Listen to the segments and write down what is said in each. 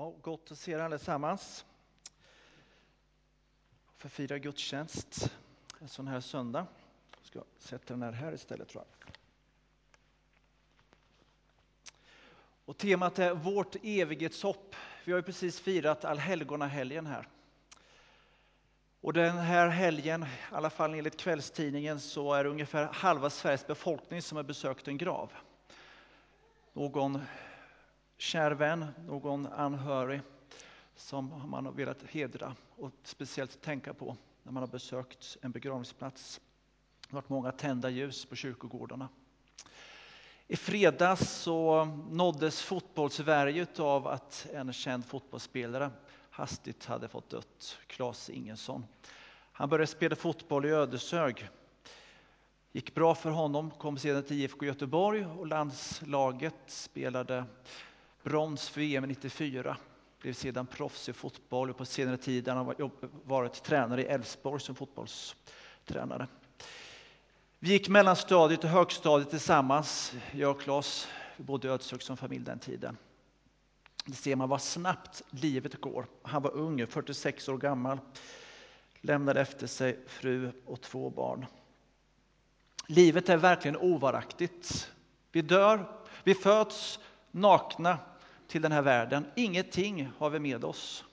Ja, gott att se er allesammans. För fira gudstjänst en sån här söndag. Jag ska sätta den här, här istället tror jag. Och temat är vårt evighetshopp. Vi har ju precis firat allhelgonahelgen här. Och den här helgen, i alla fall enligt kvällstidningen, så är det ungefär halva Sveriges befolkning som har besökt en grav. Någon kär vän, någon anhörig som man har velat hedra och speciellt tänka på när man har besökt en begravningsplats. Det har varit många tända ljus på kyrkogårdarna. I fredags så nåddes fotbollssverige av att en känd fotbollsspelare hastigt hade fått dött, Klas Ingesson. Han började spela fotboll i Ödeshög. gick bra för honom, kom sedan till IFK Göteborg och landslaget spelade brons för EM 94. Blev sedan proffs i fotboll och på senare tid har han varit tränare i Elfsborg som fotbollstränare. Vi gick mellanstadiet och högstadiet tillsammans, jag och Claes. Vi bodde i Ödeshög som familj den tiden. Det ser man vad snabbt livet går. Han var ung, 46 år gammal. Lämnade efter sig fru och två barn. Livet är verkligen ovaraktigt. Vi dör, vi föds nakna till den här världen. Ingenting har vi med oss.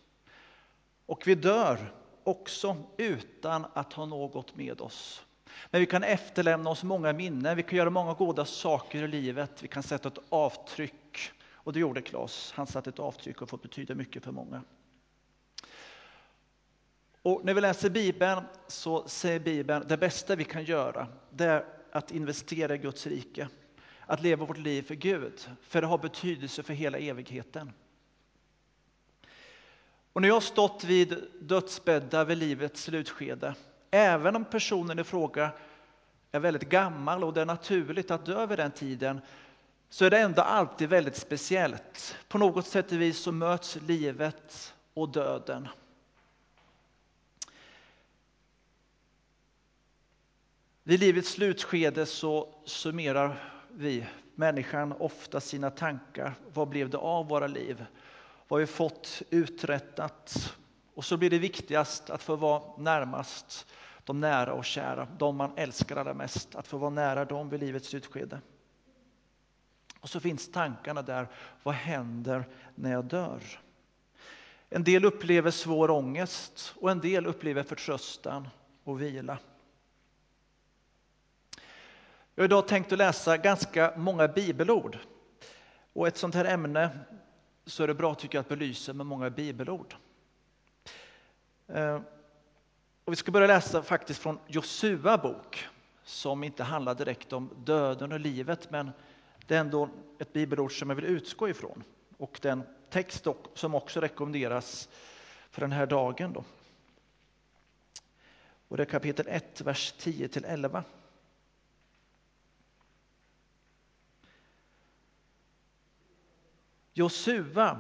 Och vi dör också utan att ha något med oss. Men vi kan efterlämna oss många minnen, vi kan göra många goda saker i livet, vi kan sätta ett avtryck. Och det gjorde Klas, Han satte ett avtryck och fått betyda mycket för många. Och när vi läser Bibeln så säger Bibeln det bästa vi kan göra det är att investera i Guds rike att leva vårt liv för Gud, för det har betydelse för hela evigheten. Och när jag har stått vid dödsbäddar vid livets slutskede, även om personen i fråga är väldigt gammal och det är naturligt att dö vid den tiden, så är det ändå alltid väldigt speciellt. På något sätt och vis så möts livet och döden. Vid livets slutskede så summerar vi, människan, ofta sina tankar. Vad blev det av våra liv? Vad har vi fått uträttat? Och så blir det viktigast att få vara närmast de nära och kära, de man älskar allra mest, att få vara nära dem vid livets slutskede. Och så finns tankarna där, vad händer när jag dör? En del upplever svår ångest och en del upplever förtröstan och vila. Jag har idag tänkt att läsa ganska många bibelord. Och ett sånt här ämne så är det bra tycker jag att belysa med många bibelord. Eh, och vi ska börja läsa faktiskt från Josua bok som inte handlar direkt om döden och livet men det är ändå ett bibelord som jag vill utgå ifrån och den text som också rekommenderas för den här dagen. Då. Och det är kapitel 1, vers 10–11 till 11. Josua,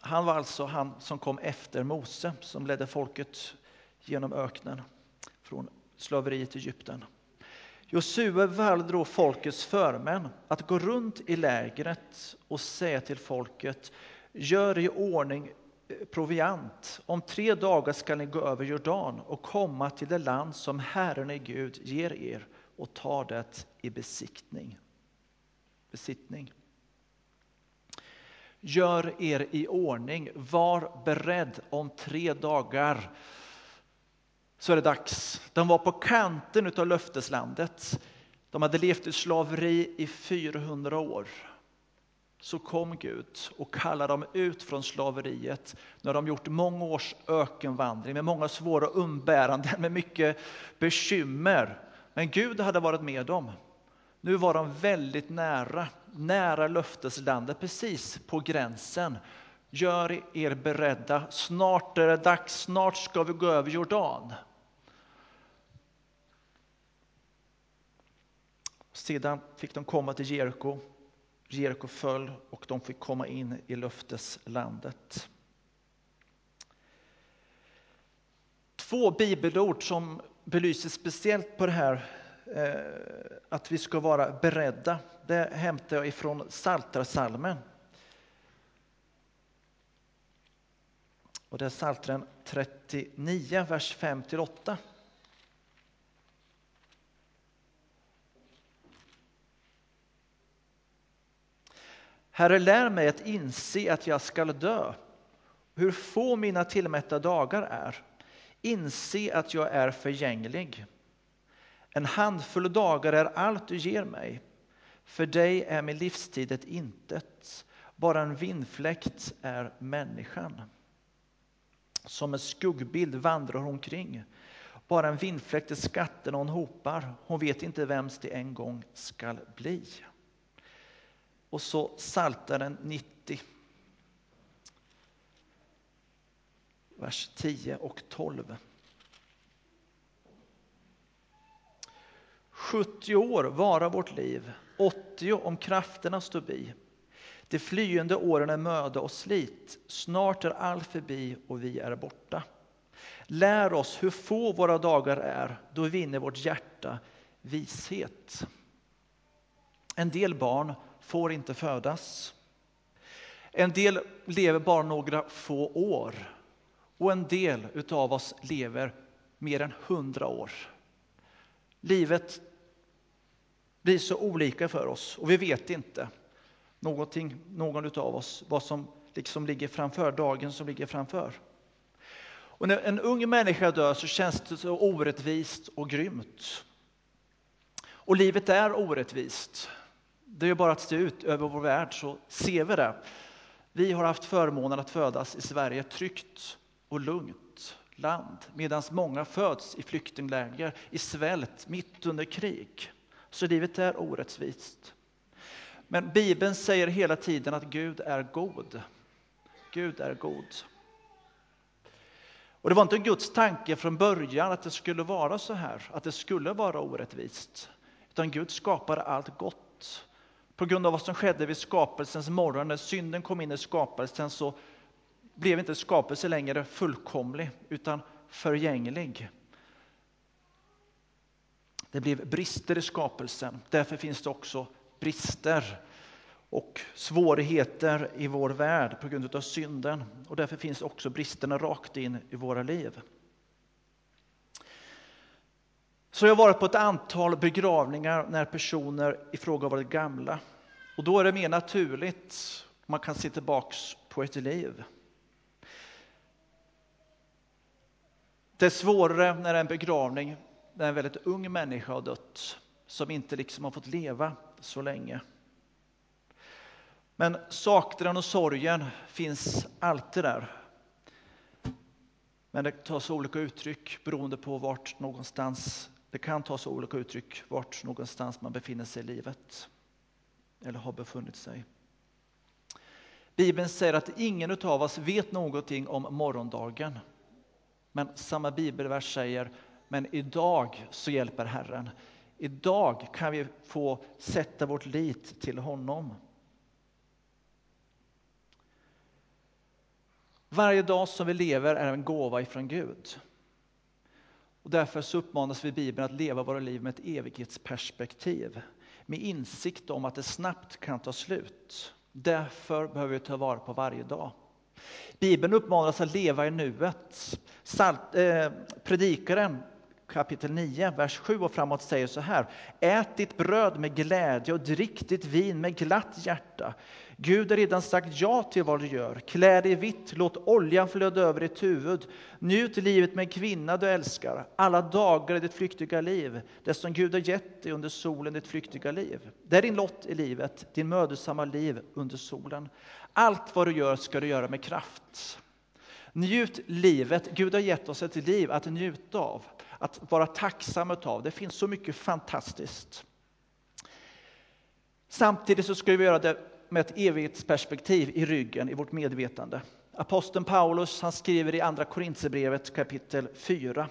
han var alltså han som kom efter Mose, som ledde folket genom öknen från slaveriet i Egypten. Josua valde då folkets förmän att gå runt i lägret och säga till folket Gör i ordning eh, proviant. Om tre dagar skall ni gå över Jordan och komma till det land som Herren er Gud ger er och ta det i besittning. besittning. Gör er i ordning, var beredd om tre dagar. Så är det dags. De var på kanten av löfteslandet. De hade levt i slaveri i 400 år. Så kom Gud och kallade dem ut från slaveriet. när de gjort många års ökenvandring med många svåra umbäranden, med mycket bekymmer. Men Gud hade varit med dem. Nu var de väldigt nära, nära löfteslandet, precis på gränsen. Gör er beredda, snart är det dags, snart ska vi gå över Jordan. Sedan fick de komma till Jeriko. Jeriko föll och de fick komma in i löfteslandet. Två bibelord som belyser speciellt på det här Eh, att vi ska vara beredda. Det hämtar jag ifrån Psaltarpsalmen. Och det är Psaltaren 39, vers 5-8. Herre, lär mig att inse att jag skall dö, hur få mina tillmätta dagar är. Inse att jag är förgänglig. En handfull dagar är allt du ger mig. För dig är min livstid ett intet. Bara en vindfläkt är människan. Som en skuggbild vandrar hon kring. Bara en vindfläkt är skatten hon hopar. Hon vet inte vems det en gång skall bli. Och så Saltaren 90. Vers 10 och 12. 70 år vara vårt liv, 80 om krafterna står bi. De flyende åren är möda och slit, snart är allt förbi och vi är borta. Lär oss hur få våra dagar är, då vinner vårt hjärta vishet. En del barn får inte födas. En del lever bara några få år och en del utav oss lever mer än hundra år. Livet blir så olika för oss och vi vet inte någonting, någon av oss vad som liksom ligger framför, dagen som ligger framför. Och när en ung människa dör så känns det så orättvist och grymt. Och livet är orättvist. Det är bara att se ut över vår värld så ser vi det. Vi har haft förmånen att födas i Sverige, tryggt och lugnt land, medan många föds i flyktingläger, i svält, mitt under krig. Så livet är orättvist. Men Bibeln säger hela tiden att Gud är god. Gud är god. Och det var inte Guds tanke från början att det skulle vara så här, att det skulle vara orättvist. Utan Gud skapade allt gott. På grund av vad som skedde vid skapelsens morgon, när synden kom in i skapelsen, så blev inte skapelsen längre fullkomlig, utan förgänglig. Det blev brister i skapelsen. Därför finns det också brister och svårigheter i vår värld på grund av synden. Och därför finns också bristerna rakt in i våra liv. Så jag har varit på ett antal begravningar när personer i fråga varit gamla. Och då är det mer naturligt, man kan se tillbaks på ett liv. Det är svårare när det är en begravning där en väldigt ung människa har dött, som inte liksom har fått leva så länge. Men saknaden och sorgen finns alltid där. Men det tar sig olika uttryck beroende på vart någonstans det kan ta sig olika uttryck vart någonstans man befinner sig i livet eller har befunnit sig. Bibeln säger att ingen av oss vet någonting om morgondagen. Men samma bibelvers säger, men idag så hjälper Herren. Idag kan vi få sätta vårt lit till honom. Varje dag som vi lever är en gåva ifrån Gud. Och därför så uppmanas vi i Bibeln att leva våra liv med ett evighetsperspektiv. Med insikt om att det snabbt kan ta slut. Därför behöver vi ta vara på varje dag. Bibeln uppmanar oss att leva i nuet. Salt, eh, predikaren kapitel 9, vers 7 och framåt säger så här. Ät ditt bröd med glädje och drick ditt vin med glatt hjärta. Gud har redan sagt ja till vad du gör. Klä dig vitt, låt oljan flöda över ditt huvud. Njut livet med en kvinna du älskar, alla dagar i ditt flyktiga liv, det som Gud har gett dig under solen, ditt flyktiga liv. Det är din lott i livet, din mödosamma liv under solen. Allt vad du gör ska du göra med kraft. Njut livet. Gud har gett oss ett liv att njuta av, att vara tacksam av. Det finns så mycket fantastiskt. Samtidigt så ska vi göra det med ett evighetsperspektiv i ryggen, i vårt medvetande. Aposteln Paulus han skriver i Andra Korintierbrevet kapitel 4,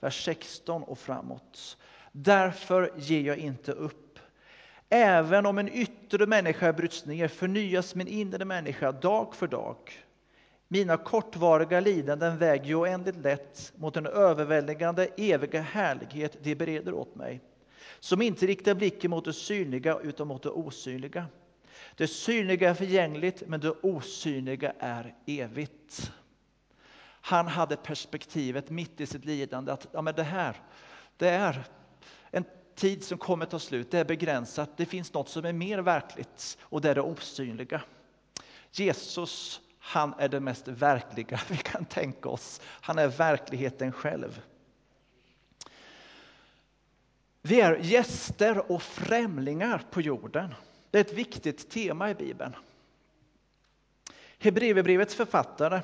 vers 16 och framåt. Därför ger jag inte upp. Även om en yttre människa bryts ner förnyas min inre människa dag för dag. Mina kortvariga lidanden väger ju oändligt lätt mot den överväldigande eviga härlighet de bereder åt mig, som inte riktar blicken mot det synliga utan mot det osynliga. Det synliga är förgängligt, men det osynliga är evigt. Han hade perspektivet mitt i sitt lidande att ja, men det här, det är en tid som kommer ta slut, det är begränsat, det finns något som är mer verkligt och det är det osynliga. Jesus, han är det mest verkliga vi kan tänka oss. Han är verkligheten själv. Vi är gäster och främlingar på jorden. Det är ett viktigt tema i Bibeln. Hebreerbrevets författare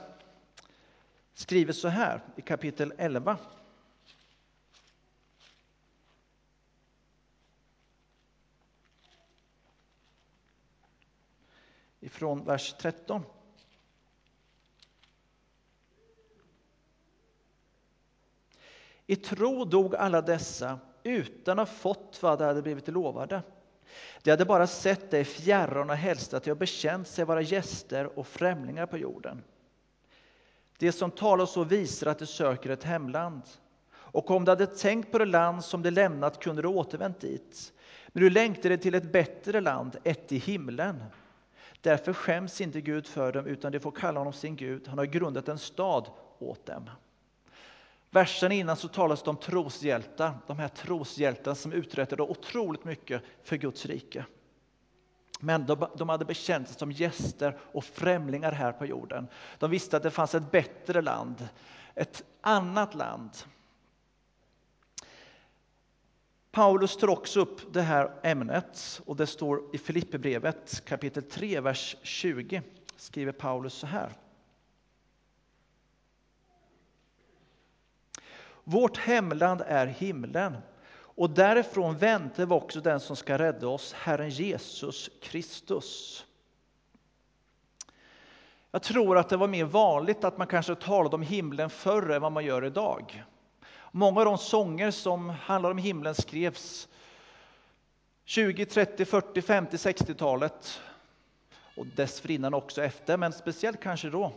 skriver så här i kapitel 11. Ifrån vers 13. I tro dog alla dessa utan att ha fått vad de hade blivit lovade. De hade bara sett dig fjärran och hälsat det och bekänt sig vara gäster och främlingar på jorden. Det som talar så visar att de söker ett hemland. Och om de hade tänkt på det land som de lämnat kunde de återvänt dit. Men nu längtar de till ett bättre land, ett i himlen. Därför skäms inte Gud för dem, utan de får kalla honom sin Gud. Han har grundat en stad åt dem. Versen innan så talas det om troshjältar, de här troshjältarna som uträttade otroligt mycket för Guds rike. Men de, de hade bekänt sig som gäster och främlingar här på jorden. De visste att det fanns ett bättre land, ett annat land. Paulus tar också upp det här ämnet och det står i Filipperbrevet kapitel 3, vers 20. Skriver Paulus så här. Vårt hemland är himlen och därifrån väntar vi också den som ska rädda oss, Herren Jesus Kristus. Jag tror att det var mer vanligt att man kanske talade om himlen förr än vad man gör idag. Många av de sånger som handlar om himlen skrevs 20, 30, 40, 50, 60-talet och dessförinnan också efter, men speciellt kanske då.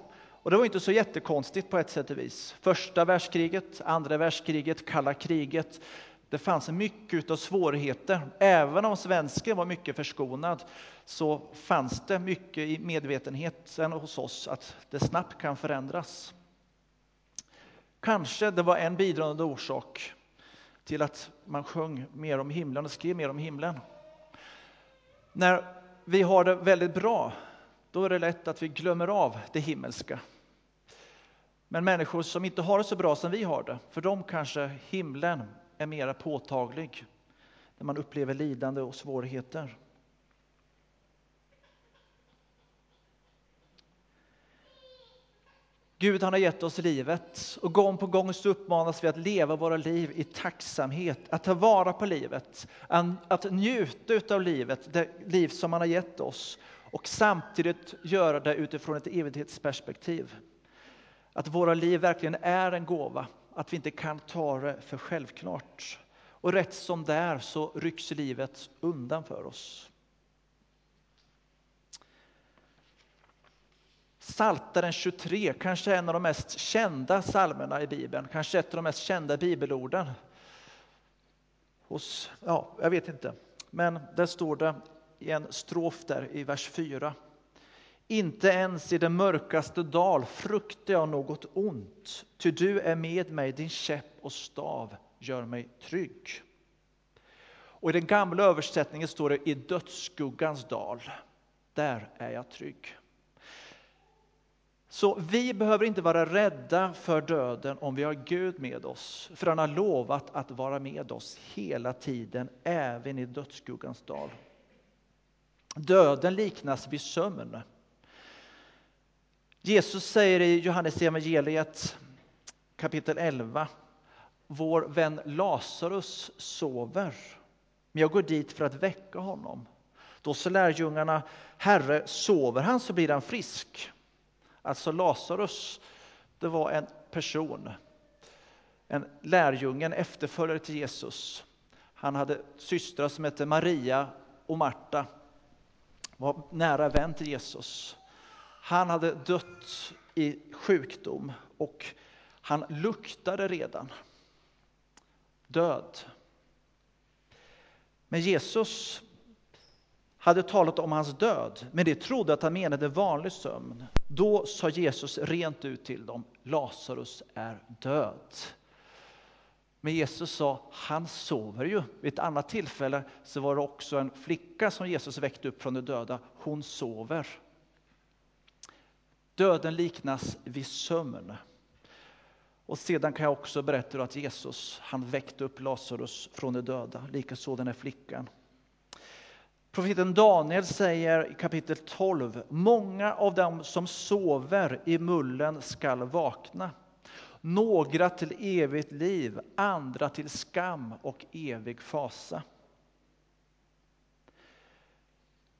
Och det var inte så jättekonstigt på ett sätt och vis. Första världskriget, andra världskriget, kalla kriget. Det fanns mycket av svårigheter. Även om svensken var mycket förskonad så fanns det mycket i medvetenheten hos oss att det snabbt kan förändras. Kanske det var en bidragande orsak till att man sjöng mer om himlen och skrev mer om himlen. När vi har det väldigt bra, då är det lätt att vi glömmer av det himmelska. Men människor som inte har det så bra som vi har det, för dem kanske himlen är mera påtaglig när man upplever lidande och svårigheter. Gud han har gett oss livet och gång på gång så uppmanas vi att leva våra liv i tacksamhet, att ta vara på livet, att njuta av livet, det liv som han har gett oss och samtidigt göra det utifrån ett evighetsperspektiv. Att våra liv verkligen är en gåva, att vi inte kan ta det för självklart. Och rätt som det är så rycks livet undan för oss. Saltaren 23, kanske en av de mest kända psalmerna i Bibeln, kanske ett av de mest kända bibelorden. Hos, ja, jag vet inte, men där står det i en strof där i vers 4. Inte ens i den mörkaste dal fruktar jag något ont, ty du är med mig, din käpp och stav gör mig trygg. Och I den gamla översättningen står det i dödsskuggans dal, där är jag trygg. Så vi behöver inte vara rädda för döden om vi har Gud med oss, för han har lovat att vara med oss hela tiden, även i dödsskuggans dal. Döden liknas vid sömn. Jesus säger i Johannes evangeliet kapitel 11. Vår vän Lazarus sover, men jag går dit för att väcka honom. Då sa lärjungarna, Herre, sover han så blir han frisk. Alltså Lazarus, det var en person, en lärjunge, en efterföljare till Jesus. Han hade systrar som hette Maria och Marta, var nära vän till Jesus. Han hade dött i sjukdom och han luktade redan död. Men Jesus, hade talat om hans död, men det trodde att han menade vanlig sömn. Då sa Jesus rent ut till dem, Lazarus är död. Men Jesus sa, han sover ju. Vid ett annat tillfälle så var det också en flicka som Jesus väckte upp från de döda. Hon sover. Döden liknas vid sömn. Och sedan kan jag också berätta att Jesus han väckte upp Lazarus från de döda, likaså den här flickan. Profeten Daniel säger i kapitel 12, många av dem som sover i mullen skall vakna. Några till evigt liv, andra till skam och evig fasa.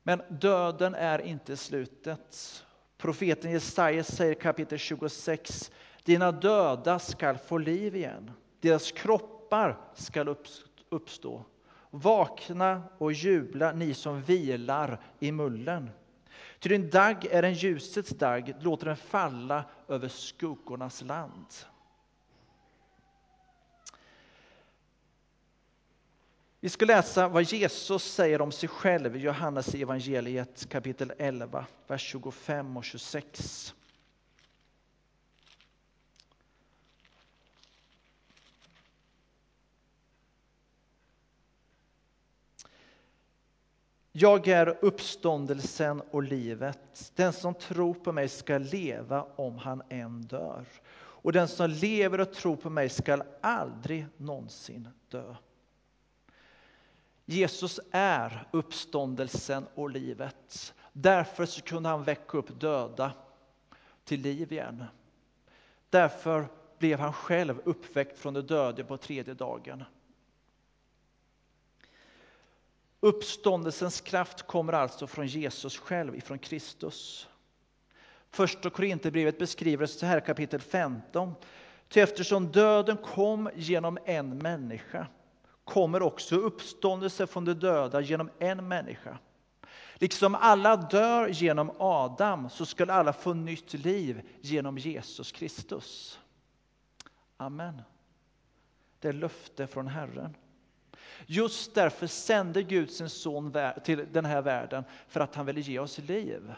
Men döden är inte slutet. Profeten Jesaja säger kapitel 26, dina döda skall få liv igen, deras kroppar skall uppstå. Vakna och jubla, ni som vilar i mullen. Ty din dag är en ljusets dag, låt den falla över skuggornas land. Vi ska läsa vad Jesus säger om sig själv i Johannes evangeliet kapitel 11, vers 25 och 26. Jag är uppståndelsen och livet. Den som tror på mig ska leva om han än dör. Och den som lever och tror på mig ska aldrig någonsin dö. Jesus är uppståndelsen och livet. Därför så kunde han väcka upp döda till liv igen. Därför blev han själv uppväckt från de döda på tredje dagen. Uppståndelsens kraft kommer alltså från Jesus själv, ifrån Kristus. Första Korinthierbrevet beskriver det så här kapitel 15. Ty eftersom döden kom genom en människa kommer också uppståndelse från de döda genom en människa. Liksom alla dör genom Adam så skall alla få nytt liv genom Jesus Kristus. Amen. Det är löfte från Herren. Just därför sände Gud sin son till den här världen, för att han ville ge oss liv.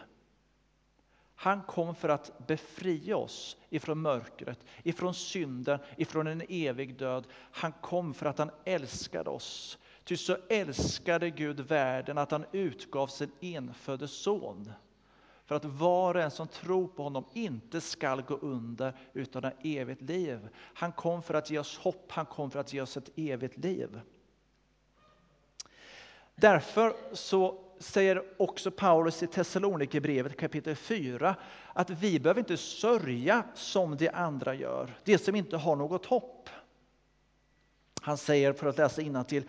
Han kom för att befria oss ifrån mörkret, ifrån synden, ifrån en evig död. Han kom för att han älskade oss. Ty så älskade Gud världen att han utgav sin enfödde son för att var och en som tror på honom inte skall gå under utan ha evigt liv. Han kom för att ge oss hopp, han kom för att ge oss ett evigt liv. Därför så säger också Paulus i Thessalonikerbrevet kapitel 4 att vi behöver inte sörja som de andra gör, de som inte har något hopp. Han säger, för att läsa till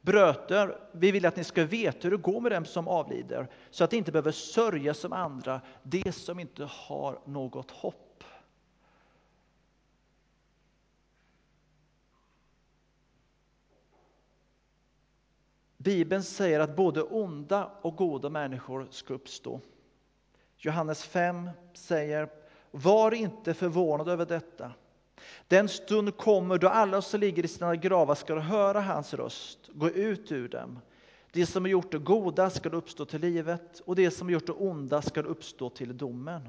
bröter. vi vill att ni ska veta hur det går med dem som avlider, så att ni inte behöver sörja som andra, de som inte har något hopp. Bibeln säger att både onda och goda människor ska uppstå. Johannes 5 säger, var inte förvånad över detta. Den stund kommer då alla som ligger i sina gravar ska höra hans röst, gå ut ur dem. De som har gjort det goda ska uppstå till livet och de som har gjort det onda ska uppstå till domen.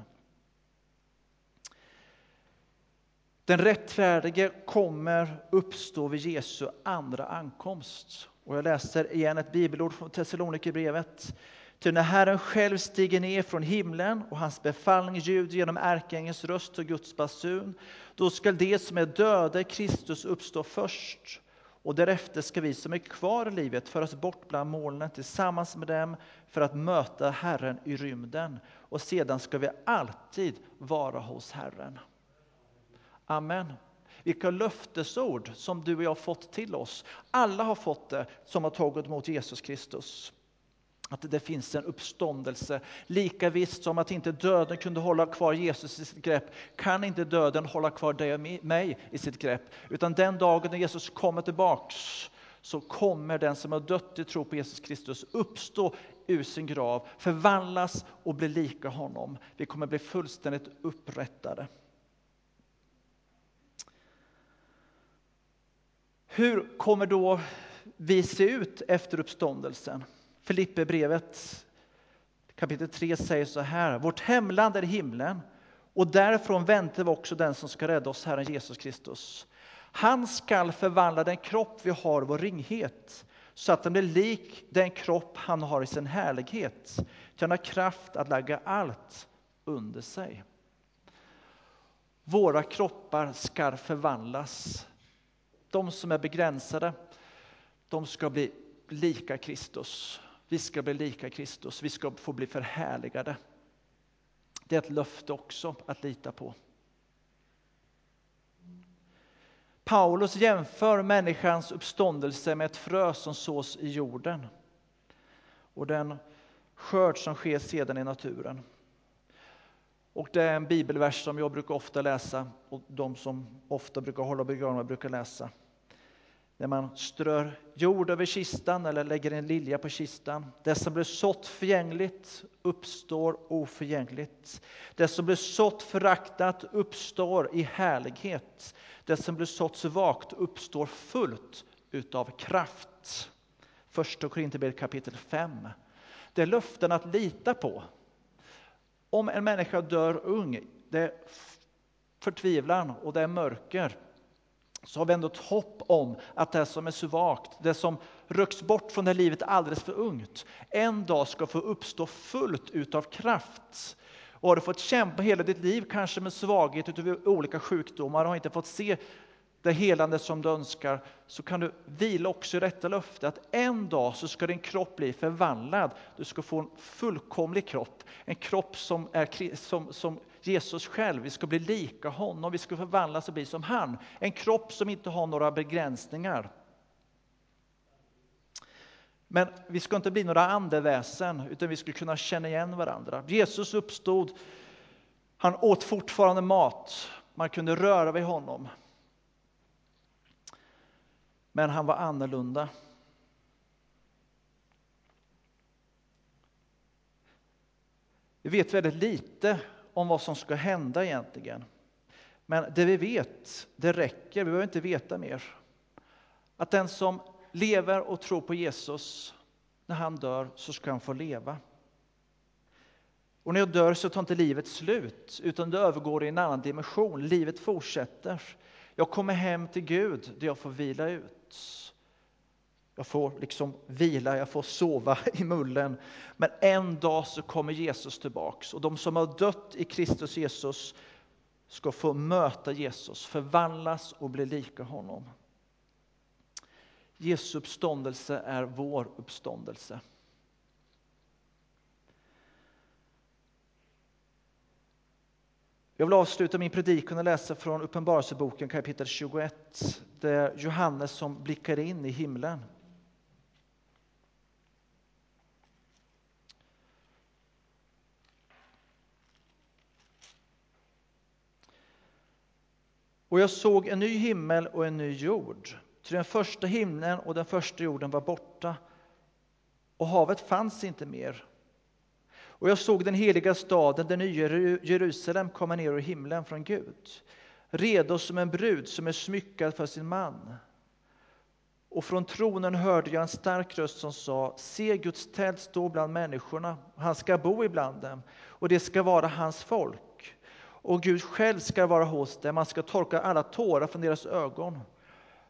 Den rättfärdige kommer uppstå vid Jesu andra ankomst. Och jag läser igen ett bibelord från Thessalonikerbrevet. Ty när Herren själv stiger ner från himlen och hans befallning ljuder genom ärkeängelns röst och Guds basun, då skall de som är döda i Kristus uppstå först. Och därefter ska vi som är kvar i livet föras bort bland molnen tillsammans med dem för att möta Herren i rymden. Och sedan ska vi alltid vara hos Herren. Amen. Vilka löftesord som du och jag har fått till oss. Alla har fått det som har tagit emot Jesus Kristus. Att det finns en uppståndelse. Lika visst som att inte döden kunde hålla kvar Jesus i sitt grepp, kan inte döden hålla kvar dig och mig i sitt grepp. Utan den dagen när Jesus kommer tillbaks så kommer den som har dött i tro på Jesus Kristus uppstå ur sin grav, förvandlas och bli lika honom. Vi kommer bli fullständigt upprättade. Hur kommer då vi se ut efter uppståndelsen? Filipperbrevet kapitel 3 säger så här. Vårt hemland är himlen och därifrån väntar vi också den som ska rädda oss, Herren Jesus Kristus. Han skall förvandla den kropp vi har, vår ringhet, så att den blir lik den kropp han har i sin härlighet. Till han har kraft att lägga allt under sig. Våra kroppar ska förvandlas. De som är begränsade, de ska bli lika Kristus. Vi ska bli lika Kristus, vi ska få bli förhärligade. Det är ett löfte också att lita på. Paulus jämför människans uppståndelse med ett frö som sås i jorden och den skörd som sker sedan i naturen. Och det är en bibelvers som jag brukar ofta läsa och de som ofta brukar hålla begravningar brukar läsa. När man strör jord över kistan eller lägger en lilja på kistan. Det som blir sått förgängligt uppstår oförgängligt. Det som blir sått föraktat uppstår i härlighet. Det som blir sått svagt uppstår fullt utav kraft. Första Korinthierbrevet kapitel 5. Det är löften att lita på. Om en människa dör ung, det är förtvivlan och det är mörker, så har vi ändå ett hopp om att det som är svagt, det som rycks bort från det livet alldeles för ungt, en dag ska få uppstå fullt utav kraft. Och har du fått kämpa hela ditt liv, kanske med svaghet utav olika sjukdomar och har inte fått se det helande som du önskar, så kan du vila också i detta löfte att en dag så ska din kropp bli förvandlad. Du ska få en fullkomlig kropp, en kropp som är som, som Jesus själv. Vi ska bli lika honom, vi ska förvandlas och bli som han. En kropp som inte har några begränsningar. Men vi ska inte bli några andeväsen, utan vi ska kunna känna igen varandra. Jesus uppstod, han åt fortfarande mat, man kunde röra vid honom. Men han var annorlunda. Vi vet väldigt lite om vad som ska hända egentligen. Men det vi vet, det räcker, vi behöver inte veta mer. Att den som lever och tror på Jesus, när han dör så ska han få leva. Och när jag dör så tar inte livet slut, utan det övergår i en annan dimension. Livet fortsätter. Jag kommer hem till Gud där jag får vila ut. Jag får liksom vila, jag får sova i mullen. Men en dag så kommer Jesus tillbaks och de som har dött i Kristus Jesus ska få möta Jesus, förvandlas och bli lika honom. Jesu uppståndelse är vår uppståndelse. Jag vill avsluta min predikan och läsa från Uppenbarelseboken kapitel 21. Det är Johannes som blickar in i himlen. Och jag såg en ny himmel och en ny jord. ty den första himlen och den första jorden var borta och havet fanns inte mer. Och jag såg den heliga staden, den nya Jerusalem, komma ner ur himlen från Gud, redo som en brud som är smyckad för sin man. Och från tronen hörde jag en stark röst som sa, se Guds tält stå bland människorna, han ska bo ibland dem, och det ska vara hans folk. Och Gud själv ska vara hos dem, Man ska torka alla tårar från deras ögon.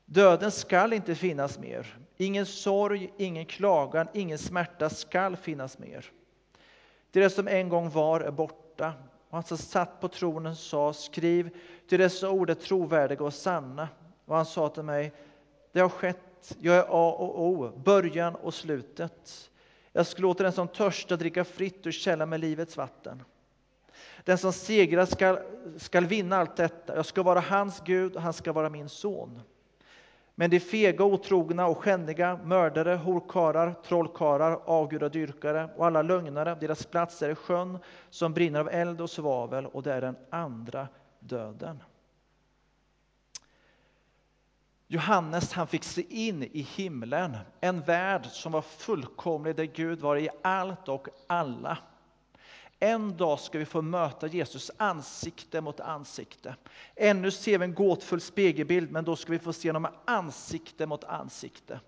Döden skall inte finnas mer, ingen sorg, ingen klagan, ingen smärta skall finnas mer. Det som en gång var är borta. Och han som satt på tronen sa, skriv, till dessa ord är trovärdiga och sanna. Och han sa till mig, det har skett, jag är A och O, början och slutet. Jag ska låta den som törstar dricka fritt ur källan med livets vatten. Den som segrar skall, skall vinna allt detta. Jag ska vara hans Gud och han ska vara min son. Men de fega, otrogna och skändiga, mördare, horkarar, trollkarlar, avgudadyrkare och alla lögnare, deras plats är i sjön som brinner av eld och svavel, och det är den andra döden. Johannes han fick se in i himlen, en värld som var fullkomlig, där Gud var i allt och alla. En dag ska vi få möta Jesus ansikte mot ansikte. Ännu ser vi en gåtfull spegelbild, men då ska vi få se honom ansikte mot ansikte.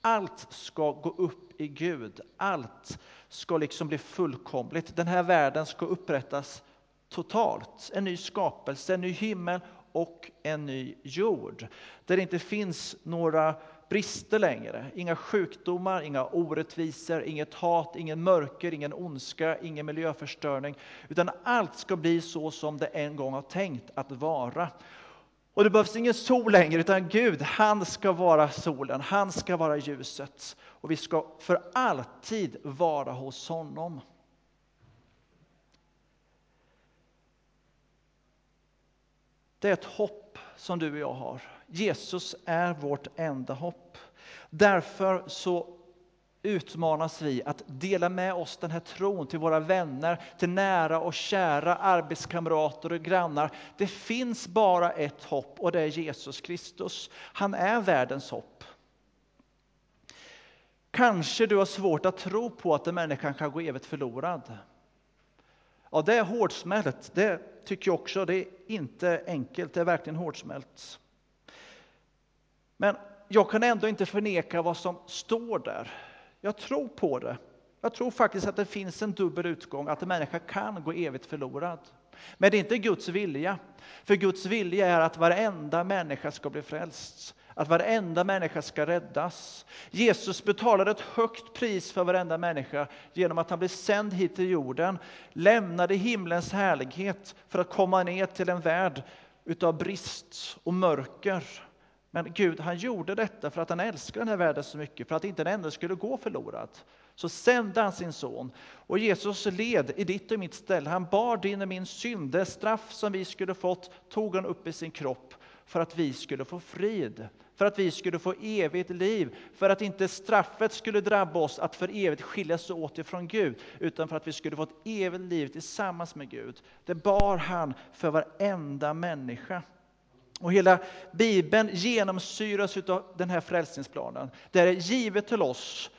Allt ska gå upp i Gud. Allt ska liksom bli fullkomligt. Den här världen ska upprättas totalt. En ny skapelse, en ny himmel och en ny jord. Där det inte finns några brister längre. Inga sjukdomar, inga orättvisor, inget hat, ingen mörker, ingen ondska, ingen miljöförstöring. Utan allt ska bli så som det en gång har tänkt att vara. Och det behövs ingen sol längre, utan Gud, han ska vara solen, han ska vara ljuset. Och vi ska för alltid vara hos honom. Det är ett hopp som du och jag har. Jesus är vårt enda hopp. Därför så utmanas vi att dela med oss den här tron till våra vänner, till nära och kära arbetskamrater och grannar. Det finns bara ett hopp och det är Jesus Kristus. Han är världens hopp. Kanske du har svårt att tro på att en människa kan gå evigt förlorad. Ja, det är hårdsmält. Det tycker jag också. Det är inte enkelt. Det är verkligen hårdsmält. Men jag kan ändå inte förneka vad som står där. Jag tror på det. Jag tror faktiskt att det finns en dubbel utgång, att en människa kan gå evigt förlorad. Men det är inte Guds vilja. För Guds vilja är att varenda människa ska bli frälst. Att varenda människa ska räddas. Jesus betalade ett högt pris för varenda människa genom att han blev sänd hit till jorden, lämnade himlens härlighet för att komma ner till en värld utav brist och mörker men Gud han gjorde detta för att han älskar den här världen så mycket, för att inte en enda skulle gå förlorad. Så sände han sin son. Och Jesus led i ditt och mitt ställe. Han bar din och min synd. Det straff som vi skulle fått tog han upp i sin kropp för att vi skulle få frid, för att vi skulle få evigt liv, för att inte straffet skulle drabba oss att för evigt skiljas åt ifrån Gud, utan för att vi skulle få ett evigt liv tillsammans med Gud. Det bar han för varenda människa. Och hela Bibeln genomsyras av den här frälsningsplanen. Det är givet till oss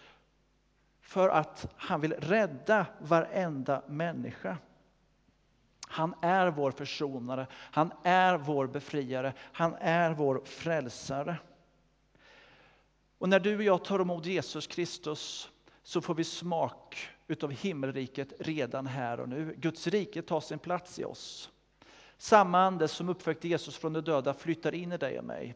för att han vill rädda varenda människa. Han är vår försonare, han är vår befriare, han är vår frälsare. Och när du och jag tar emot Jesus Kristus så får vi smak utav himmelriket redan här och nu. Guds rike tar sin plats i oss. Samma ande som uppväckte Jesus från de döda flyttar in i dig och mig.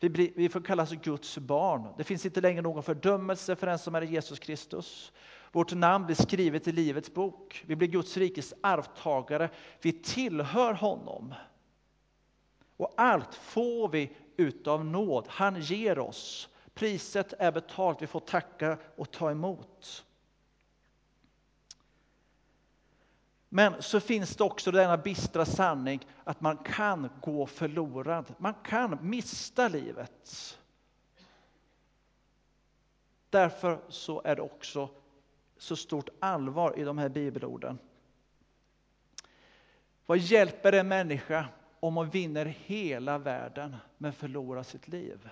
Vi, blir, vi får kallas Guds barn. Det finns inte längre någon fördömelse för den som är Jesus Kristus. Vårt namn blir skrivet i Livets bok. Vi blir Guds rikes arvtagare. Vi tillhör honom. Och allt får vi utav nåd. Han ger oss. Priset är betalt. Vi får tacka och ta emot. Men så finns det också denna bistra sanning att man kan gå förlorad. Man kan mista livet. Därför så är det också så stort allvar i de här bibelorden. Vad hjälper en människa om hon vinner hela världen men förlorar sitt liv?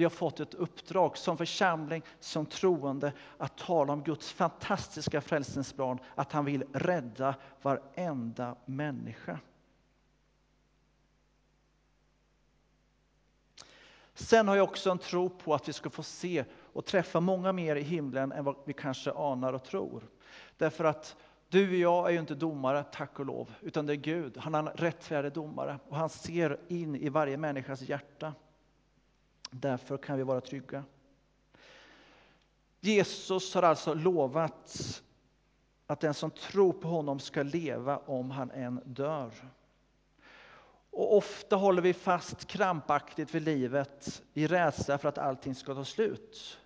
Vi har fått ett uppdrag som församling, som troende, att tala om Guds fantastiska frälsningsplan, att han vill rädda varenda människa. Sen har jag också en tro på att vi ska få se och träffa många mer i himlen än vad vi kanske anar och tror. Därför att du och jag är ju inte domare, tack och lov, utan det är Gud. Han är en rättfärdig domare och han ser in i varje människas hjärta. Därför kan vi vara trygga. Jesus har alltså lovat att den som tror på honom ska leva om han än dör. Och ofta håller vi fast krampaktigt vid livet i rädsla för att allting ska ta slut.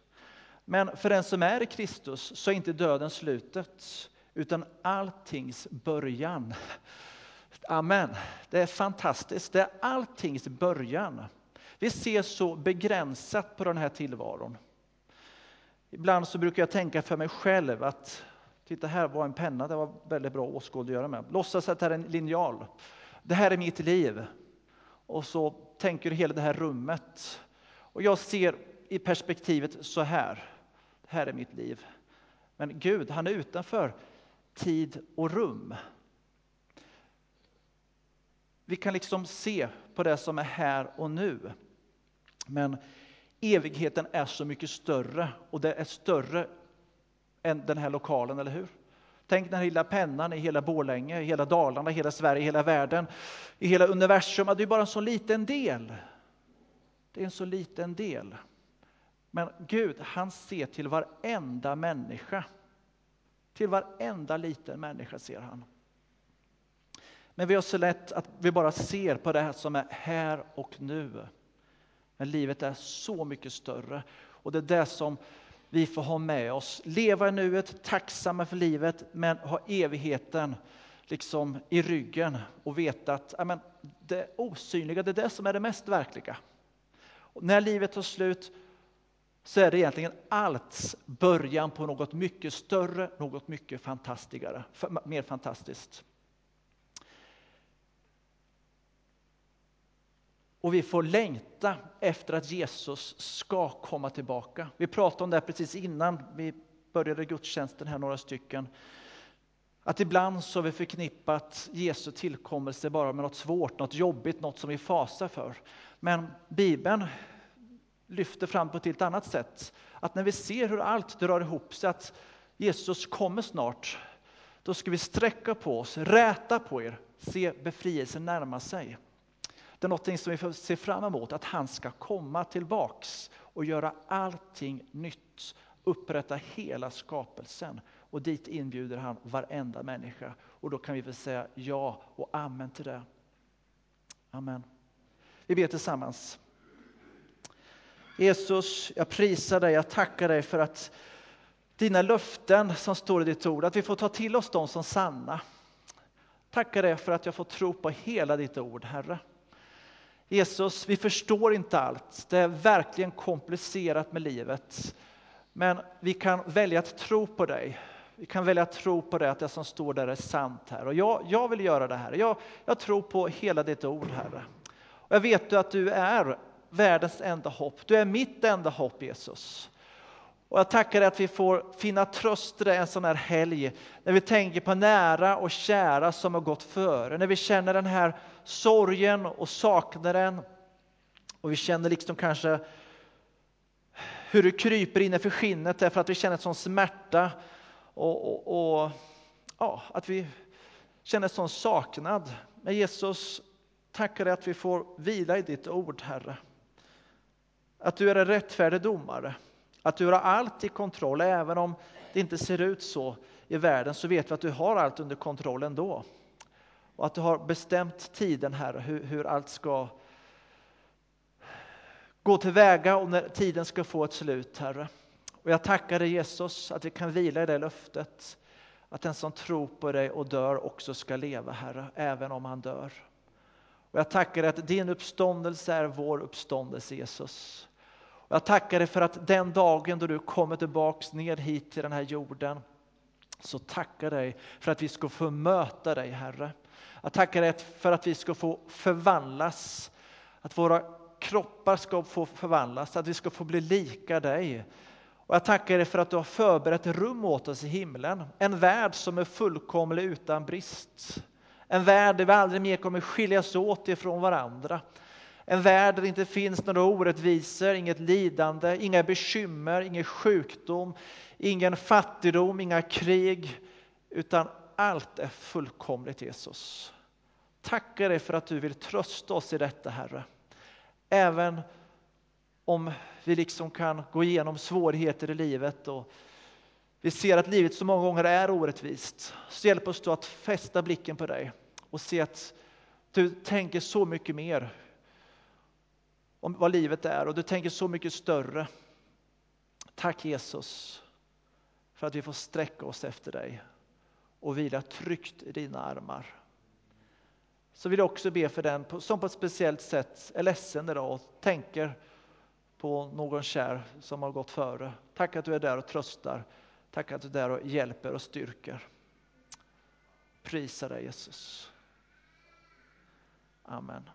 Men för den som är i Kristus så är inte döden slutet, utan alltings början. Amen. Det är fantastiskt. Det är alltings början. Vi ser så begränsat på den här tillvaron. Ibland så brukar jag tänka för mig själv att titta här var en penna, det var väldigt bra att åskådliggöra med. Låtsas att det här är en linjal. Det här är mitt liv. Och så tänker du hela det här rummet. Och jag ser i perspektivet så här. Det här är mitt liv. Men Gud, han är utanför tid och rum. Vi kan liksom se på det som är här och nu. Men evigheten är så mycket större och det är större än den här lokalen, eller hur? Tänk den här lilla pennan i hela Borlänge, i hela Dalarna, i hela Sverige, i hela världen, i hela universum. Det är bara en så liten del. Det är en så liten del. Men Gud, han ser till varenda människa. Till varenda liten människa ser han. Men vi har så lätt att vi bara ser på det här som är här och nu. Men livet är så mycket större. Och det är det som vi får ha med oss. Leva i nuet, tacksamma för livet, men ha evigheten liksom i ryggen och veta att amen, det osynliga, det är det som är det mest verkliga. Och när livet tar slut så är det egentligen allt början på något mycket större, något mycket fantastigare, mer fantastiskt. Och vi får längta efter att Jesus ska komma tillbaka. Vi pratade om det precis innan vi började gudstjänsten här, några stycken. Att ibland så har vi förknippat Jesu tillkommelse bara med något svårt, något jobbigt, något som vi fasar för. Men Bibeln lyfter fram på ett helt annat sätt. Att när vi ser hur allt drar ihop sig, att Jesus kommer snart, då ska vi sträcka på oss, räta på er, se befrielsen närma sig. Det är något som vi får se fram emot, att han ska komma tillbaks och göra allting nytt, upprätta hela skapelsen. Och dit inbjuder han varenda människa. Och då kan vi väl säga ja och amen till det. Amen. Vi ber tillsammans. Jesus, jag prisar dig, jag tackar dig för att dina löften som står i ditt ord, att vi får ta till oss dem som sanna. Tackar dig för att jag får tro på hela ditt ord, Herre. Jesus, vi förstår inte allt. Det är verkligen komplicerat med livet. Men vi kan välja att tro på dig. Vi kan välja att tro på det, att det som står där är sant, här. Och jag, jag vill göra det här. Jag, jag tror på hela ditt ord, Herre. Och jag vet att du är världens enda hopp. Du är mitt enda hopp, Jesus. Och jag tackar dig att vi får finna tröst i det en sån här helg, när vi tänker på nära och kära som har gått före, när vi känner den här sorgen och saknaden och vi känner liksom kanske hur det kryper innanför skinnet därför att vi känner en sån smärta och, och, och ja, att vi känner en sån saknad. Men Jesus, tackar dig att vi får vila i ditt ord, Herre. Att du är en rättfärdig domare, att du har allt i kontroll, även om det inte ser ut så i världen, så vet vi att du har allt under kontroll ändå. Och att du har bestämt tiden, Herre, hur, hur allt ska gå tillväga och när tiden ska få ett slut, Herre. Och jag tackar dig Jesus att vi kan vila i det löftet, att den som tror på dig och dör också ska leva, Herre, även om han dör. Och jag tackar dig att din uppståndelse är vår uppståndelse, Jesus. Och jag tackar dig för att den dagen då du kommer tillbaks ner hit till den här jorden, så tackar dig för att vi ska få möta dig, Herre. Jag tackar dig för att vi ska få förvandlas, att våra kroppar ska få förvandlas, att vi ska få bli lika dig. Och jag tackar dig för att du har förberett rum åt oss i himlen, en värld som är fullkomlig utan brist. En värld där vi aldrig mer kommer skiljas åt ifrån varandra. En värld där det inte finns några orättvisor, inget lidande, inga bekymmer, ingen sjukdom, ingen fattigdom, inga krig, utan allt är fullkomligt Jesus. Tackar dig för att du vill trösta oss i detta, Herre. Även om vi liksom kan gå igenom svårigheter i livet och vi ser att livet så många gånger är orättvist, så hjälp oss då att fästa blicken på dig och se att du tänker så mycket mer om vad livet är och du tänker så mycket större. Tack Jesus för att vi får sträcka oss efter dig och vila tryggt i dina armar. Så vill jag också be för den som på ett speciellt sätt är ledsen idag och tänker på någon kär som har gått före. Tack att du är där och tröstar. Tack att du är där och hjälper och styrker. Prisa dig Jesus. Amen.